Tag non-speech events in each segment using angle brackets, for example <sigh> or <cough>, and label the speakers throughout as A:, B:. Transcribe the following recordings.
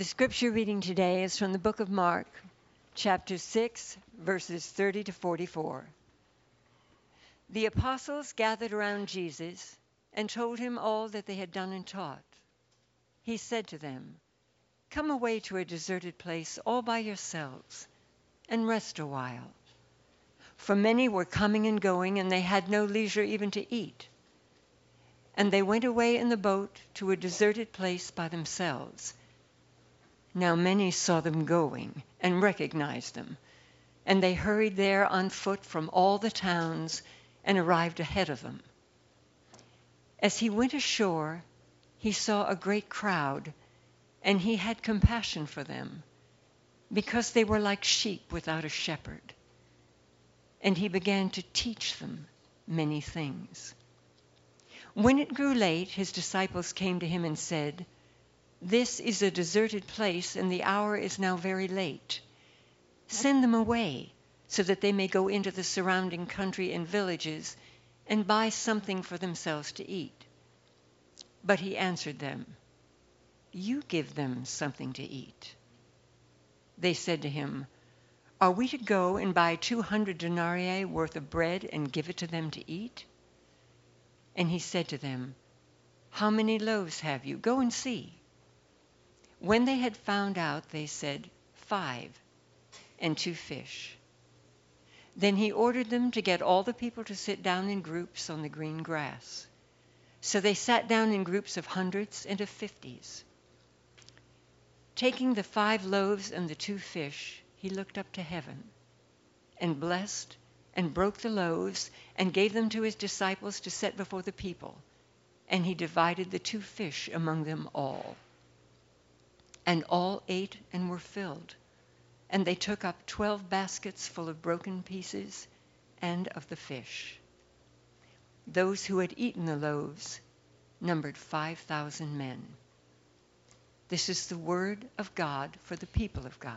A: The scripture reading today is from the book of Mark, chapter 6, verses 30 to 44. The apostles gathered around Jesus and told him all that they had done and taught. He said to them, Come away to a deserted place all by yourselves and rest a while. For many were coming and going, and they had no leisure even to eat. And they went away in the boat to a deserted place by themselves. Now many saw them going and recognized them, and they hurried there on foot from all the towns and arrived ahead of them. As he went ashore, he saw a great crowd, and he had compassion for them, because they were like sheep without a shepherd. And he began to teach them many things. When it grew late, his disciples came to him and said, this is a deserted place, and the hour is now very late. Send them away, so that they may go into the surrounding country and villages and buy something for themselves to eat. But he answered them, You give them something to eat. They said to him, Are we to go and buy two hundred denarii worth of bread and give it to them to eat? And he said to them, How many loaves have you? Go and see. When they had found out, they said, Five, and two fish. Then he ordered them to get all the people to sit down in groups on the green grass. So they sat down in groups of hundreds and of fifties. Taking the five loaves and the two fish, he looked up to heaven, and blessed, and broke the loaves, and gave them to his disciples to set before the people. And he divided the two fish among them all. And all ate and were filled. And they took up twelve baskets full of broken pieces and of the fish. Those who had eaten the loaves numbered 5,000 men. This is the word of God for the people of God.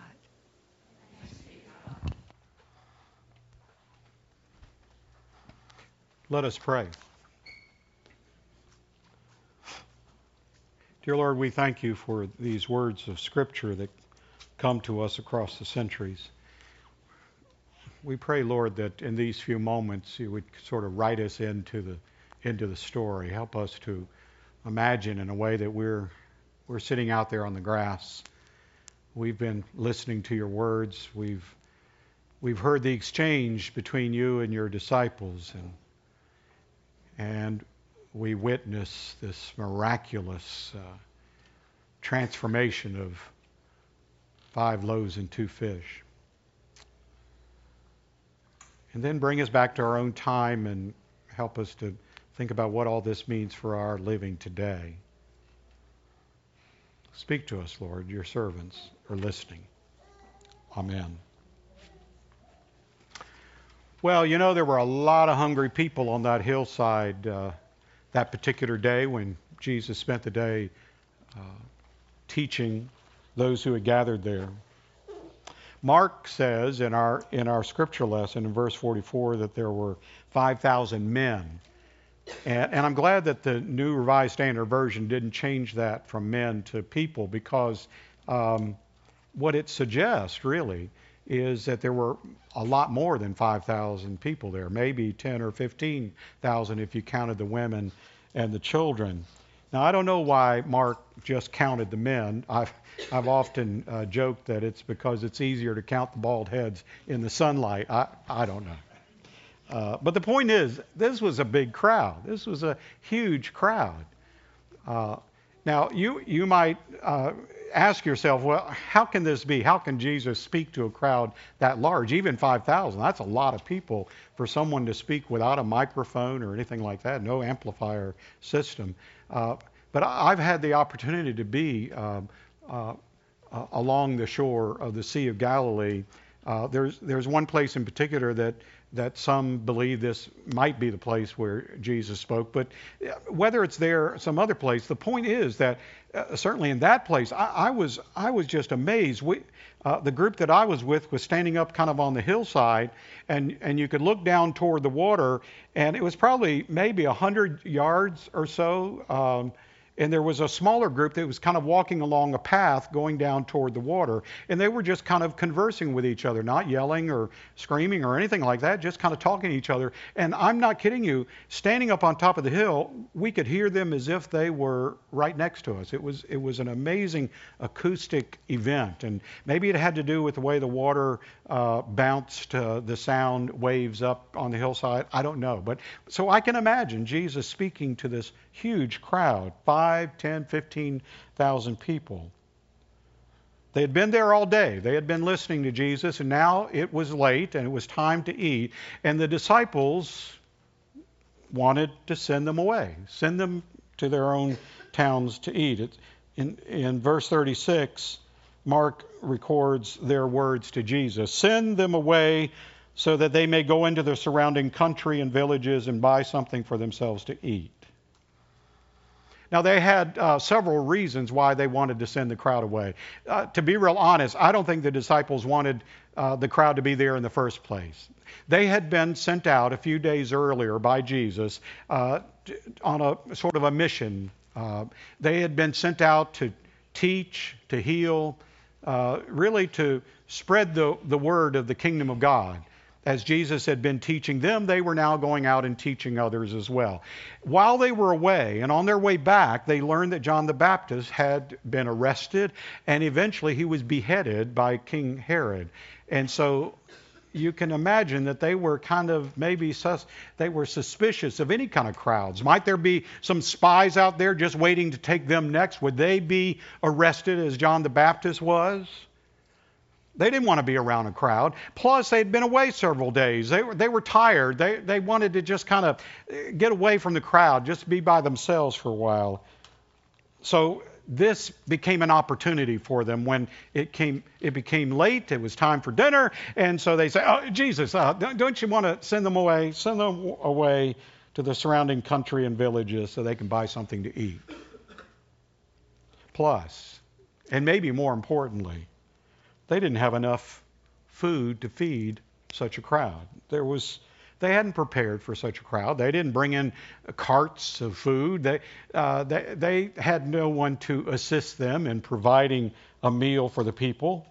B: Let us pray. Dear Lord, we thank you for these words of Scripture that come to us across the centuries. We pray, Lord, that in these few moments you would sort of write us into the into the story. Help us to imagine in a way that we're we're sitting out there on the grass. We've been listening to your words. We've we've heard the exchange between you and your disciples and and we witness this miraculous uh, transformation of five loaves and two fish. And then bring us back to our own time and help us to think about what all this means for our living today. Speak to us, Lord. Your servants are listening. Amen. Well, you know, there were a lot of hungry people on that hillside uh, that particular day when Jesus spent the day uh, teaching those who had gathered there. Mark says in our in our scripture lesson in verse 44 that there were 5,000 men. And, and, I'm glad that the New Revised Standard Version didn't change that from men to people because um, what it suggests really is that there were a lot more than 5,000 people there, maybe 10 or 15,000 if you counted the women and the children. Now, I don't know why Mark just counted the men. <laughs> I've, I've often uh, joked that it's because it's easier to count the bald heads in the sunlight. I, I don't know. Uh, but the point is, this was a big crowd. This was a huge crowd. Uh, now, you, you might uh, ask yourself, well, how can this be? How can Jesus speak to a crowd that large? Even 5,000, that's a lot of people for someone to speak without a microphone or anything like that, no amplifier system. Uh, but I've had the opportunity to be um, uh, uh, along the shore of the Sea of Galilee. Uh, there's, there's one place in particular that that some believe this might be the place where Jesus spoke. But uh, whether it's there, some other place, the point is that uh, certainly in that place, I, I, was I was just amazed. We, uh, the group that I was with was standing up kind of on the hillside, and and you could look down toward the water, and it was probably maybe a hundred yards or so. Um, and there was a smaller group that was kind of walking along a path going down toward the water. And they were just kind of conversing with each other not yelling or screaming or anything like that just kind of talking to each other. And i'm not kidding you standing up on top of the hill we could hear them as if they were right next to us. It was it was an amazing acoustic event. And maybe it had to do with the way the water uh, bounced uh, the sound waves up on the hillside. I don't know. But so i can imagine jesus speaking to this huge crowd 5, 10, 15,000 people. They had been there all day. They had been listening to Jesus, and now it was late and it was time to eat. And the disciples wanted to send them away, send them to their own towns to eat. In, in verse 36, Mark records their words to Jesus Send them away so that they may go into the surrounding country and villages and buy something for themselves to eat. Now, they had uh, several reasons why they wanted to send the crowd away. Uh, to be real honest, I don't think the disciples wanted uh, the crowd to be there in the first place. They had been sent out a few days earlier by Jesus uh, on a sort of a mission. Uh, they had been sent out to teach, to heal, uh, really to spread the, the word of the kingdom of God as Jesus had been teaching them, they were now going out and teaching others as well. While they were away and on their way back, they learned that John the Baptist had been arrested and eventually he was beheaded by King Herod. And so you can imagine that they were kind of maybe sus- they were suspicious of any kind of crowds. Might there be some spies out there just waiting to take them next? Would they be arrested as John the Baptist was? They didn't want to be around a crowd. Plus, they'd been away several days. They were, they were tired. They, they wanted to just kind of uh, get away from the crowd, just be by themselves for a while. So this became an opportunity for them when it came it became late it was time for dinner and so they say oh jesus uh, don't you want to send them away send them away to the surrounding country and villages so they can buy something to eat plus and maybe more importantly they didn't have enough food to feed such a crowd. There was they hadn't prepared for such a crowd. They didn't bring in carts of food. They, uh, they, they had no one to assist them in providing a meal for the people.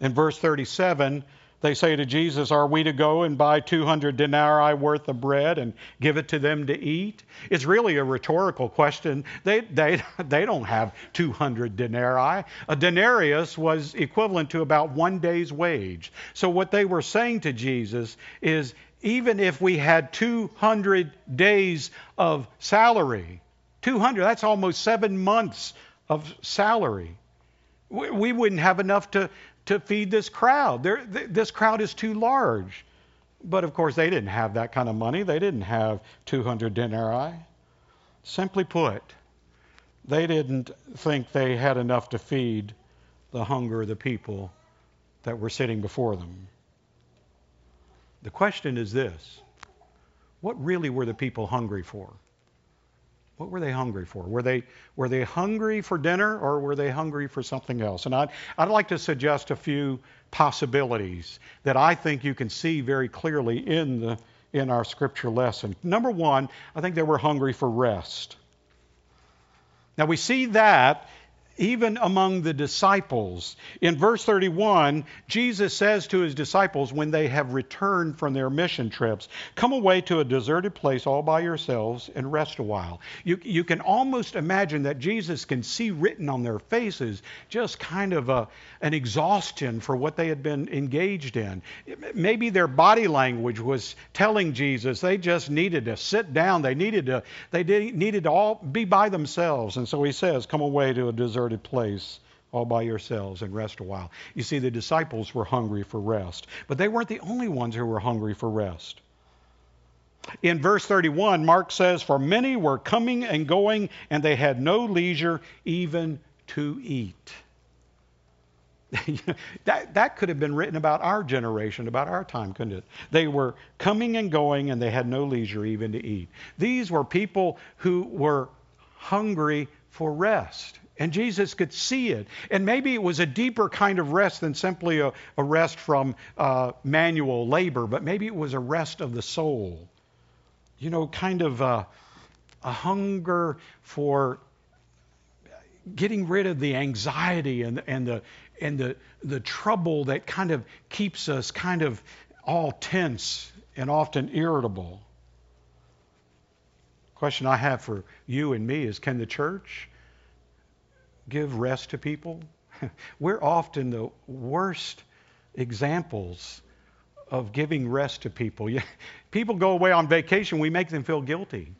B: In verse 37, they say to Jesus, Are we to go and buy 200 denarii worth of bread and give it to them to eat? It's really a rhetorical question. They, they, <laughs> they don't have 200 denarii. A denarius was equivalent to about one day's wage. So what they were saying to Jesus is, even if we had 200 days of salary, 200, that's almost seven months of salary. We, we wouldn't have enough to, to feed this crowd. th- this crowd is too large. But of course, they didn't have that kind of money. They didn't have 200 denarii. Simply put, they didn't think they had enough to feed the hunger of the people that were sitting before them. The question is this what really were the people hungry for? What were they hungry for? Were they, were they hungry for dinner or were they hungry for something else? And I'd, I'd like to suggest a few possibilities that I think you can see very clearly in, the, in our scripture lesson. Number one, I think they were hungry for rest. Now we see that even among the disciples. In verse 31, Jesus says to his disciples when they have returned from their mission trips, Come away to a deserted place all by yourselves and rest a while. You, you can almost imagine that Jesus can see written on their faces just kind of a, an exhaustion for what they had been engaged in. Maybe their body language was telling Jesus they just needed to sit down. They needed to, they needed to all be by themselves. And so he says, Come away to a deserted deserted place all by yourselves and rest a while. You see, the disciples were hungry for rest, but they weren't the only ones who were hungry for rest. In verse 31, Mark says, For many were coming and going, and they had no leisure even to eat. <laughs> that, that could have been written about our generation, about our time, couldn't it? They were coming and going, and they had no leisure even to eat. These were people who were hungry for rest. And Jesus could see it. And maybe it was a deeper kind of rest than simply a, a rest from uh, manual labor, but maybe it was a rest of the soul. You know, kind of a, a hunger for getting rid of the anxiety and, and the and the the trouble that kind of keeps us kind of all tense and often irritable. Question I have for you and me is can the church give rest to people? <laughs> We're often the worst examples of giving rest to people. <laughs> People go away on vacation, we make them feel guilty.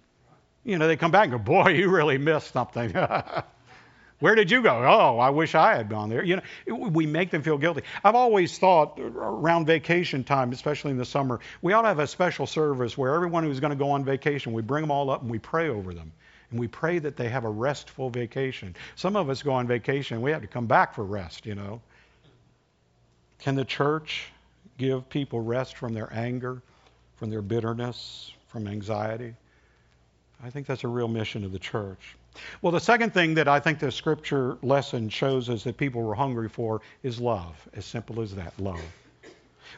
B: You know, they come back and go, Boy, you really missed something. <laughs> Where did you go? Oh, I wish I had gone there. You know, we make them feel guilty. I've always thought around vacation time, especially in the summer, we ought to have a special service where everyone who's going to go on vacation, we bring them all up and we pray over them. And we pray that they have a restful vacation. Some of us go on vacation and we have to come back for rest, you know. Can the church give people rest from their anger, from their bitterness, from anxiety? I think that's a real mission of the church. Well, the second thing that I think the scripture lesson shows us that people were hungry for is love. As simple as that love.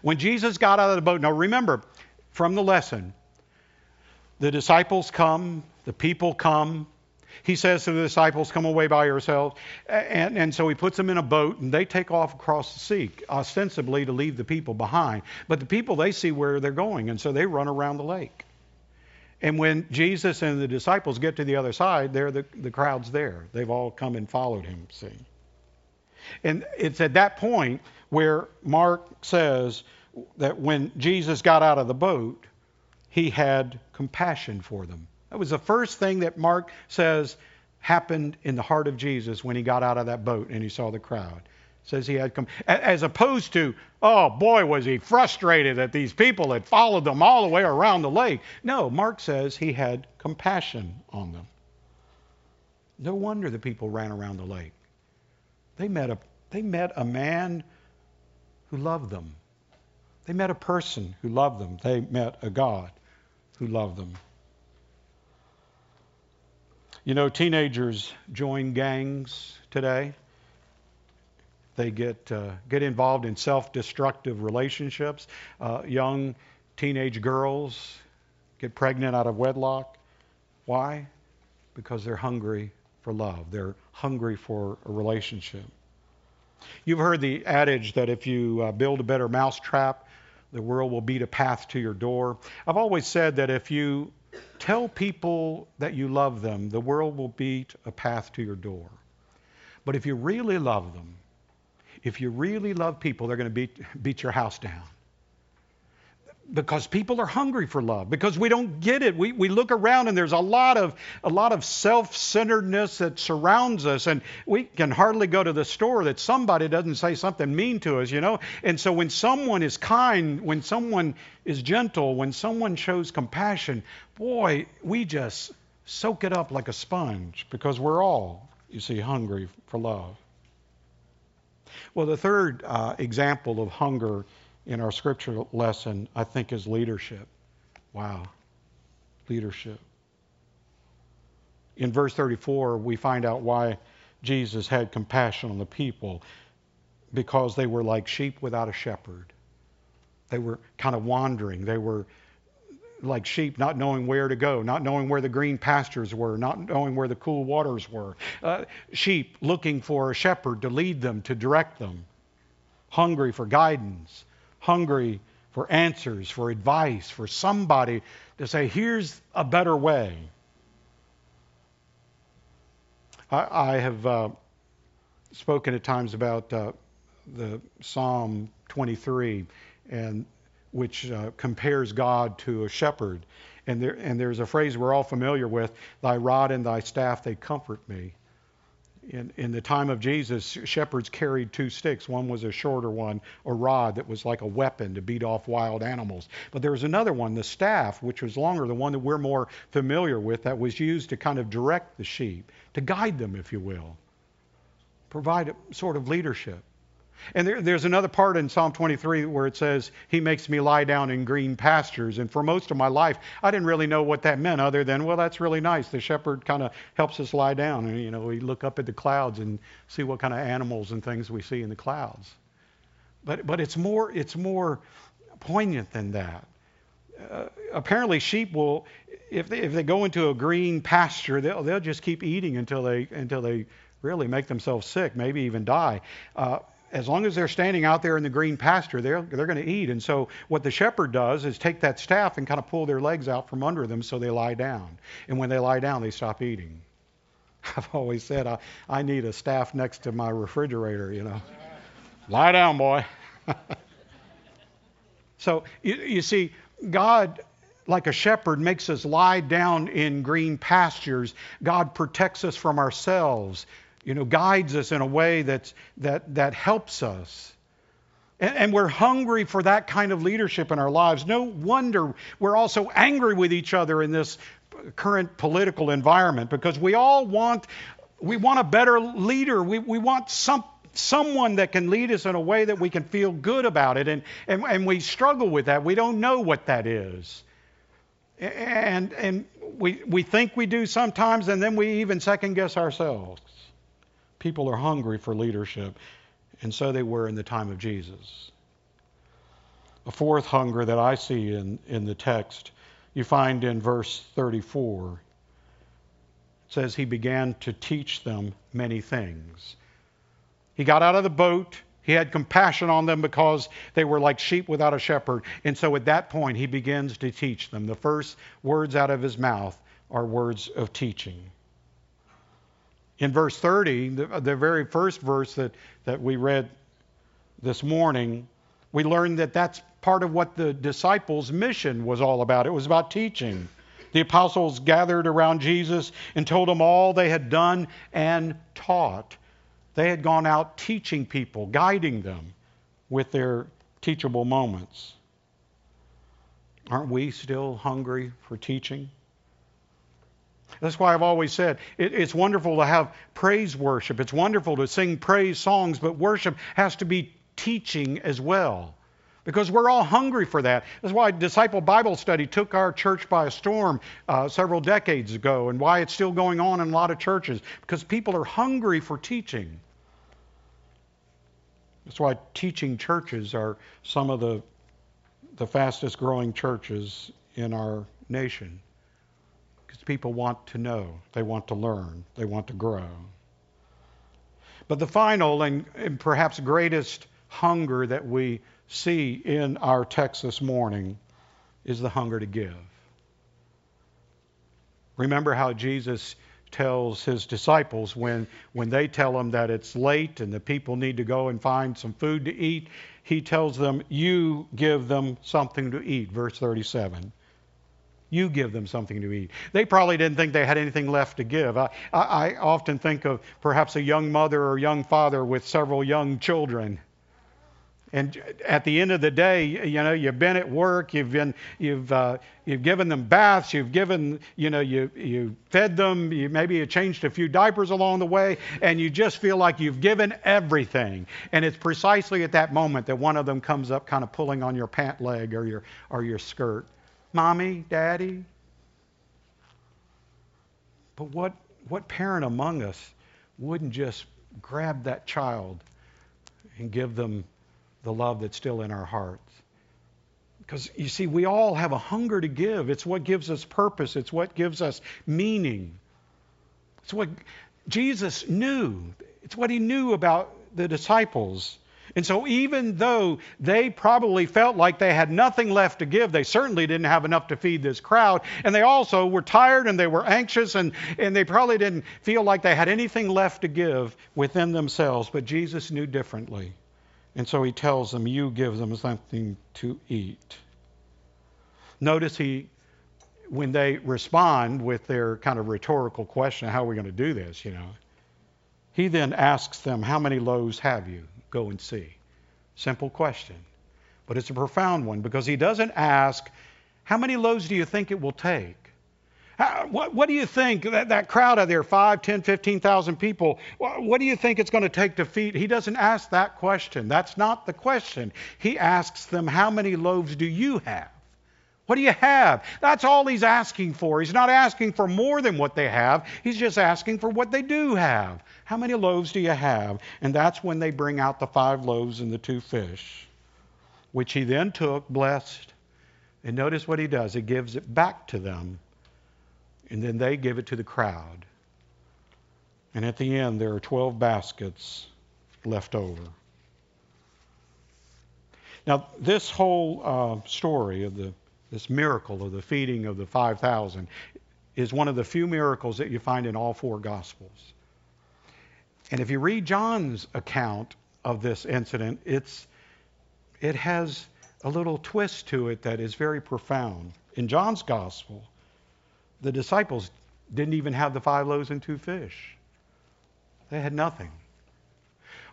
B: When Jesus got out of the boat, now remember from the lesson, the disciples come, the people come. He says to the disciples, Come away by yourselves. And, and so he puts them in a boat and they take off across the sea, ostensibly to leave the people behind. But the people, they see where they're going, and so they run around the lake. And when Jesus and the disciples get to the other side, there the, the crowd's there. They've all come and followed him, see. And it's at that point where Mark says that when Jesus got out of the boat, he had compassion for them. That was the first thing that Mark says happened in the heart of Jesus when he got out of that boat and he saw the crowd. Says he had come as opposed to oh boy was he frustrated that these people had followed them all the way around the lake. No mark says he had compassion on them. No wonder the people ran around the lake. They met a they met a man who loved them. They met a person who loved them. They met a god who loved them you know teenagers join gangs today they get uh, get involved in self-destructive relationships. Uh, young teenage girls get pregnant out of wedlock. Why? Because they're hungry for love. They're hungry for a relationship. You've heard the adage that if you uh, build a better mousetrap, the world will beat a path to your door. I've always said that if you tell people that you love them, the world will beat a path to your door. But if you really love them, if you really love people, they're going to beat, beat your house down. Because people are hungry for love. Because we don't get it. We, we look around and there's a lot of a lot of self-centeredness that surrounds us, and we can hardly go to the store that somebody doesn't say something mean to us, you know. And so when someone is kind, when someone is gentle, when someone shows compassion, boy, we just soak it up like a sponge because we're all, you see, hungry for love. Well, the third uh, example of hunger in our scripture lesson, I think, is leadership. Wow. Leadership. In verse 34, we find out why Jesus had compassion on the people because they were like sheep without a shepherd. They were kind of wandering. They were like sheep, not knowing where to go, not knowing where the green pastures were, not knowing where the cool waters were. Uh, sheep looking for a shepherd to lead them, to direct them. Hungry for guidance, hungry for answers, for advice, for somebody to say, here's a better way. I, I have uh, spoken at times about uh, the Psalm 23 and which uh, compares God to a shepherd. And, there, and there's a phrase we're all familiar with Thy rod and thy staff, they comfort me. In, in the time of Jesus, shepherds carried two sticks. One was a shorter one, a rod that was like a weapon to beat off wild animals. But there was another one, the staff, which was longer, the one that we're more familiar with, that was used to kind of direct the sheep, to guide them, if you will, provide a sort of leadership. And there, there's another part in Psalm 23 where it says, He makes me lie down in green pastures. And for most of my life, I didn't really know what that meant other than, well, that's really nice. The shepherd kind of helps us lie down. And, you know, we look up at the clouds and see what kind of animals and things we see in the clouds. But, but it's, more, it's more poignant than that. Uh, apparently, sheep will, if they, if they go into a green pasture, they'll, they'll just keep eating until they, until they really make themselves sick, maybe even die. Uh, as long as they're standing out there in the green pasture, they're, they're going to eat. And so, what the shepherd does is take that staff and kind of pull their legs out from under them so they lie down. And when they lie down, they stop eating. <laughs> I've always said I, I need a staff next to my refrigerator, you know. lie down, boy. <laughs> so, you, you see, God like a shepherd makes us lie down in green pastures. God protects us from ourselves you know, guides us in a way that's, that, that helps us. And, and we're hungry for that kind of leadership in our lives. No wonder we're also angry with each other in this current political environment because we all want we want a better leader. We, we want some, someone that can lead us in a way that we can feel good about it. And, and, and we struggle with that. We don't know what that is. And, and we, we think we do sometimes, and then we even second guess ourselves. People are hungry for leadership, and so they were in the time of Jesus. A fourth hunger that I see in, in the text, you find in verse 34. It says, He began to teach them many things. He got out of the boat. He had compassion on them because they were like sheep without a shepherd. And so at that point, he begins to teach them. The first words out of his mouth are words of teaching. In verse 30, the, the very first verse that, that we read this morning, we learned that that's part of what the disciples' mission was all about. It was about teaching. The apostles gathered around Jesus and told him all they had done and taught. They had gone out teaching people, guiding them with their teachable moments. Aren't we still hungry for teaching? That's why I've always said it, it's wonderful to have praise worship. It's wonderful to sing praise songs, but worship has to be teaching as well. Because we're all hungry for that. That's why Disciple Bible Study took our church by a storm uh, several decades ago, and why it's still going on in a lot of churches. Because people are hungry for teaching. That's why teaching churches are some of the, the fastest growing churches in our nation people want to know, they want to learn, they want to grow. But the final and, and perhaps greatest hunger that we see in our text this morning is the hunger to give. Remember how Jesus tells his disciples when, when they tell him that it's late and the people need to go and find some food to eat, he tells them, You give them something to eat. Verse 37. You give them something to eat. They probably didn't think they had anything left to give. I, I, I often think of perhaps a young mother or young father with several young children. And at the end of the day, you know, you've been at work, you've been, you've, uh, you've given them baths, you've given, you know, you, you fed them, you maybe you changed a few diapers along the way, and you just feel like you've given everything. And it's precisely at that moment that one of them comes up, kind of pulling on your pant leg or your, or your skirt mommy, daddy. But what, what parent among us wouldn't just grab that child and give them the love that's still in our hearts? Because you see, we all have a hunger to give. It's what gives us purpose, it's what gives us meaning. It's what Jesus knew, it's what he knew about the disciples. And so, even though they probably felt like they had nothing left to give, they certainly didn't have enough to feed this crowd. And they also were tired and they were anxious and, and they probably didn't feel like they had anything left to give within themselves. But Jesus knew differently. And so he tells them, You give them something to eat. Notice he, when they respond with their kind of rhetorical question, How are we going to do this? You know, he then asks them, How many loaves have you? Go and see. Simple question. But it's a profound one because he doesn't ask, How many loaves do you think it will take? How, what, what, do you think that, that crowd out there, 5, 10, 15,000 people, what, what do you think it's going to take to feed? He doesn't ask that question. That's not the question. He asks them, How many loaves do you have? What do you have? That's all he's asking for. He's not asking for more than what they have. He's just asking for what they do have. How many loaves do you have? And that's when they bring out the five loaves and the two fish, which he then took, blessed. And notice what he does. He gives it back to them. And then they give it to the crowd. And at the end, there are 12 baskets left over. Now, this whole uh, story of the this miracle of the feeding of the 5,000 is one of the few miracles that you find in all four Gospels. And if you read John's account of this incident, it's it has a little twist to it that is very profound. In John's Gospel, the disciples didn't even have the five loaves and two fish. They had nothing.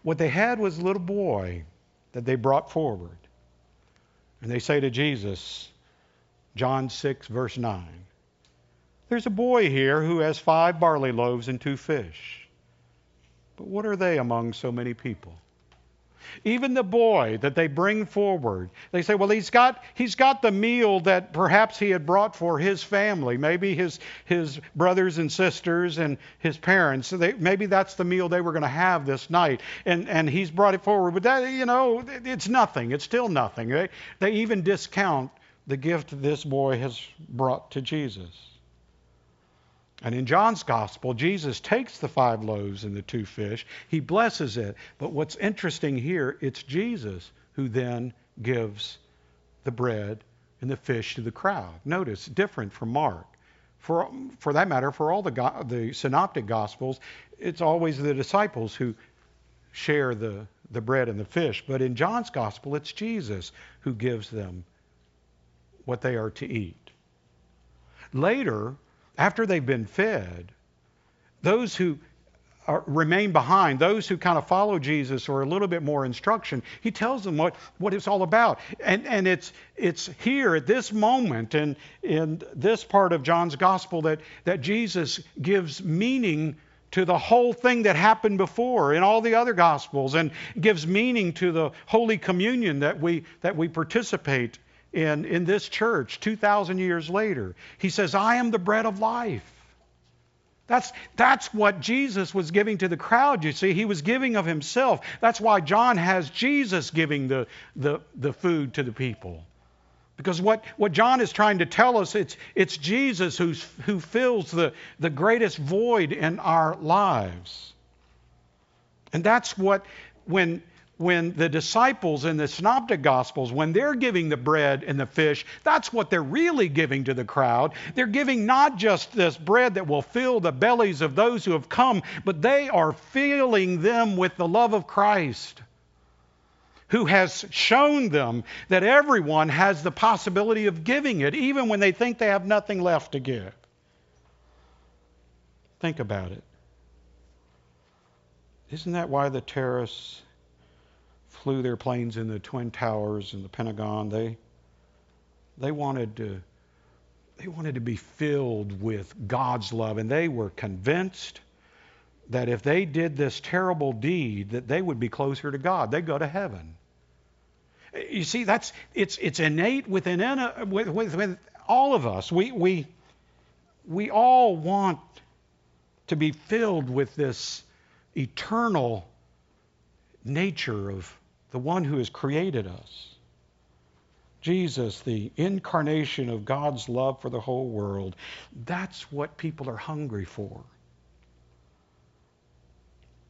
B: What they had was a little boy that they brought forward. And they say to Jesus, John 6, verse 9, There's a boy here who has five barley loaves and two fish. But what are they among so many people? Even the boy that they bring forward, they say, well, he's got, he's got the meal that perhaps he had brought for his family, maybe his, his brothers and sisters and his parents. They, maybe that's the meal they were going to have this night. And, and he's brought it forward. But that, you know, it's nothing. It's still nothing. They, they even discount the gift this boy has brought to Jesus. And in John's gospel, Jesus takes the five loaves and the two fish, he blesses it. But what's interesting here, it's Jesus who then gives the bread and the fish to the crowd. Notice, different from Mark. For, for that matter, for all the, the synoptic gospels, it's always the disciples who share the, the bread and the fish. But in John's gospel, it's Jesus who gives them what they are to eat. Later, after they've been fed, those who are, remain behind, those who kind of follow Jesus or a little bit more instruction, he tells them what, what it's all about. And, and it's, it's here at this moment and in this part of John's gospel that, that Jesus gives meaning to the whole thing that happened before in all the other gospels and gives meaning to the holy communion that we, that we participate in, in this church 2,000 years later. He says, I am the bread of life. That's, that's what Jesus was giving to the crowd, you see. He was giving of himself. That's why John has Jesus giving the, the, the food to the people. Because what, what John is trying to tell us, it's, it's Jesus who's, who fills the, the greatest void in our lives. And that's what, when when the disciples in the synoptic gospels when they're giving the bread and the fish that's what they're really giving to the crowd. They're giving not just this bread that will fill the bellies of those who have come but they are filling them with the love of christ who has shown them that everyone has the possibility of giving it even when they think they have nothing left to give. Think about it. Isn't that why the terrorists flew their planes in the Twin Towers and the Pentagon, they, they wanted to they wanted to be filled with God's love, and they were convinced that if they did this terrible deed, that they would be closer to God. They'd go to heaven. You see, that's it's it's innate within with, with, with all of us. We we we all want to be filled with this eternal nature of the one who has created us. Jesus, the incarnation of God's love for the whole world, that's what people are hungry for.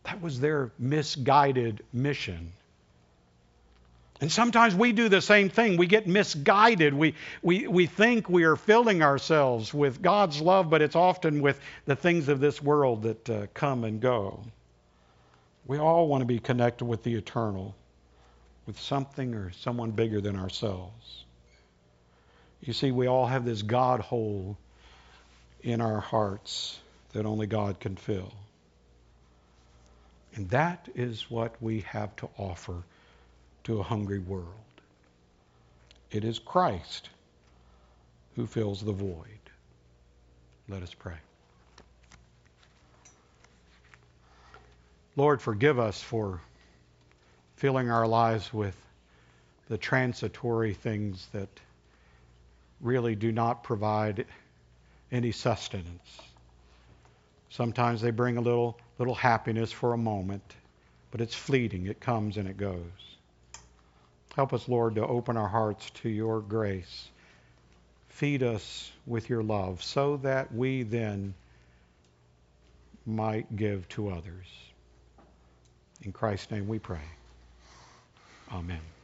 B: That was their misguided mission. And sometimes we do the same thing. We get misguided. We, we, we think we are filling ourselves with God's love, but it's often with the things of this world that uh, come and go. We all want to be connected with the eternal with something or someone bigger than ourselves. You see, we all have this God hole in our hearts that only God can fill. And that is what we have to offer to a hungry world. It is Christ who fills the void. Let us pray. Lord, forgive us for filling our lives with the transitory things that really do not provide any sustenance. Sometimes they bring a little little happiness for a moment, but it's fleeting. It comes and it goes. Help us, Lord, to open our hearts to your grace. Feed us with your love so that we then might give to others. In Christ's name we pray. Amen.